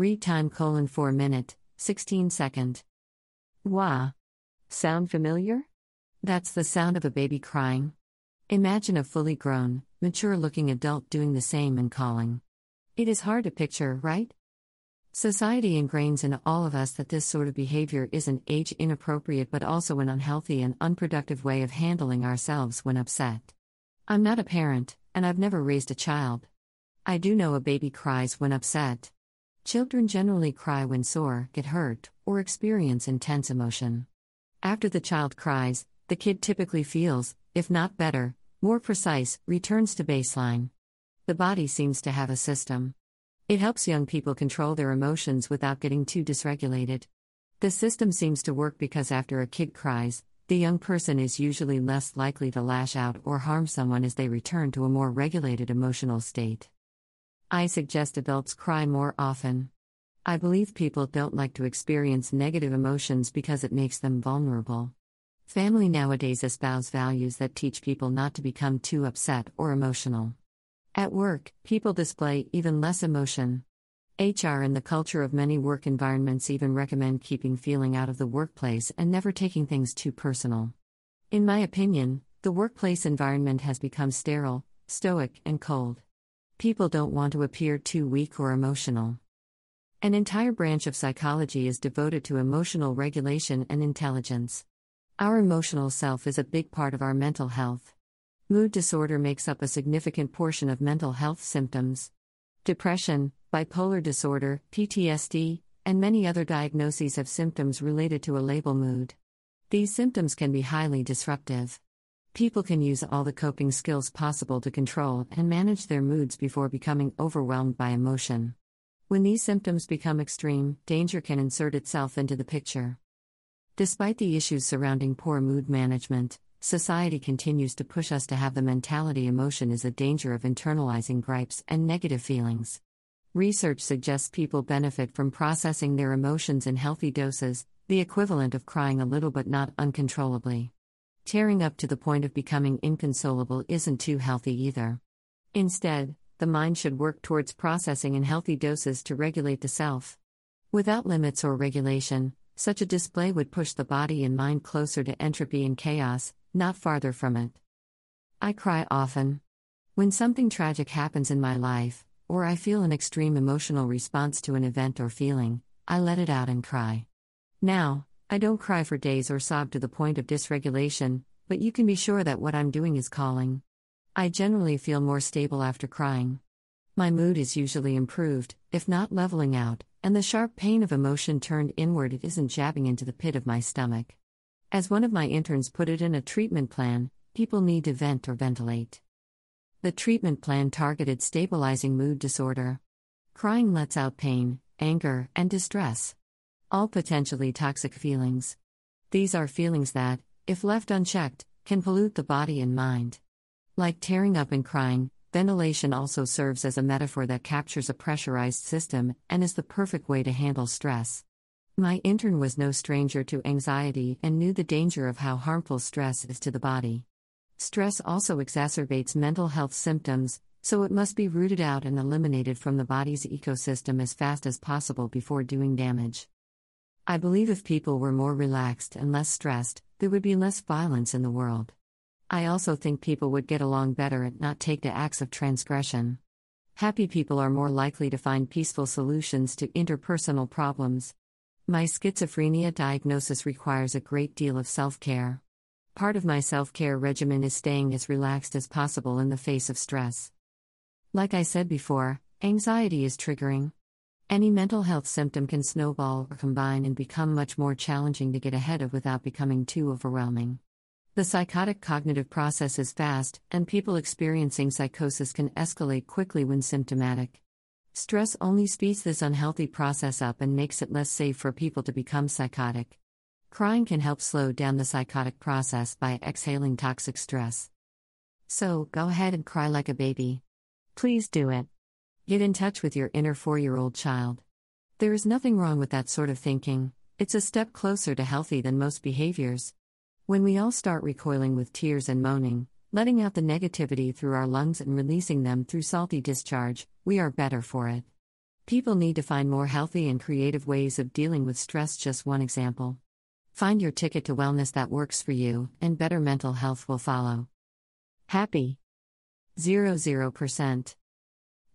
Read time colon 4 minute, 16 second. Wah. Sound familiar? That's the sound of a baby crying. Imagine a fully grown, mature looking adult doing the same and calling. It is hard to picture, right? Society ingrains in all of us that this sort of behavior is an age inappropriate but also an unhealthy and unproductive way of handling ourselves when upset. I'm not a parent, and I've never raised a child. I do know a baby cries when upset. Children generally cry when sore, get hurt, or experience intense emotion. After the child cries, the kid typically feels, if not better, more precise, returns to baseline. The body seems to have a system. It helps young people control their emotions without getting too dysregulated. The system seems to work because after a kid cries, the young person is usually less likely to lash out or harm someone as they return to a more regulated emotional state. I suggest adults cry more often. I believe people don't like to experience negative emotions because it makes them vulnerable. Family nowadays espouse values that teach people not to become too upset or emotional. At work, people display even less emotion. HR and the culture of many work environments even recommend keeping feeling out of the workplace and never taking things too personal. In my opinion, the workplace environment has become sterile, stoic, and cold. People don't want to appear too weak or emotional. An entire branch of psychology is devoted to emotional regulation and intelligence. Our emotional self is a big part of our mental health. Mood disorder makes up a significant portion of mental health symptoms. Depression, bipolar disorder, PTSD, and many other diagnoses have symptoms related to a labile mood. These symptoms can be highly disruptive. People can use all the coping skills possible to control and manage their moods before becoming overwhelmed by emotion. When these symptoms become extreme, danger can insert itself into the picture. Despite the issues surrounding poor mood management, society continues to push us to have the mentality emotion is a danger of internalizing gripes and negative feelings. Research suggests people benefit from processing their emotions in healthy doses, the equivalent of crying a little but not uncontrollably. Tearing up to the point of becoming inconsolable isn't too healthy either. Instead, the mind should work towards processing in healthy doses to regulate the self. Without limits or regulation, such a display would push the body and mind closer to entropy and chaos, not farther from it. I cry often. When something tragic happens in my life, or I feel an extreme emotional response to an event or feeling, I let it out and cry. Now, I don't cry for days or sob to the point of dysregulation, but you can be sure that what I'm doing is calling. I generally feel more stable after crying. My mood is usually improved, if not leveling out, and the sharp pain of emotion turned inward it isn't jabbing into the pit of my stomach. As one of my interns put it in a treatment plan, people need to vent or ventilate. The treatment plan targeted stabilizing mood disorder. Crying lets out pain, anger, and distress. All potentially toxic feelings. These are feelings that, if left unchecked, can pollute the body and mind. Like tearing up and crying, ventilation also serves as a metaphor that captures a pressurized system and is the perfect way to handle stress. My intern was no stranger to anxiety and knew the danger of how harmful stress is to the body. Stress also exacerbates mental health symptoms, so it must be rooted out and eliminated from the body's ecosystem as fast as possible before doing damage. I believe if people were more relaxed and less stressed, there would be less violence in the world. I also think people would get along better and not take to acts of transgression. Happy people are more likely to find peaceful solutions to interpersonal problems. My schizophrenia diagnosis requires a great deal of self care. Part of my self care regimen is staying as relaxed as possible in the face of stress. Like I said before, anxiety is triggering. Any mental health symptom can snowball or combine and become much more challenging to get ahead of without becoming too overwhelming. The psychotic cognitive process is fast, and people experiencing psychosis can escalate quickly when symptomatic. Stress only speeds this unhealthy process up and makes it less safe for people to become psychotic. Crying can help slow down the psychotic process by exhaling toxic stress. So, go ahead and cry like a baby. Please do it. Get in touch with your inner four year old child. There is nothing wrong with that sort of thinking, it's a step closer to healthy than most behaviors. When we all start recoiling with tears and moaning, letting out the negativity through our lungs and releasing them through salty discharge, we are better for it. People need to find more healthy and creative ways of dealing with stress, just one example. Find your ticket to wellness that works for you, and better mental health will follow. Happy 00%.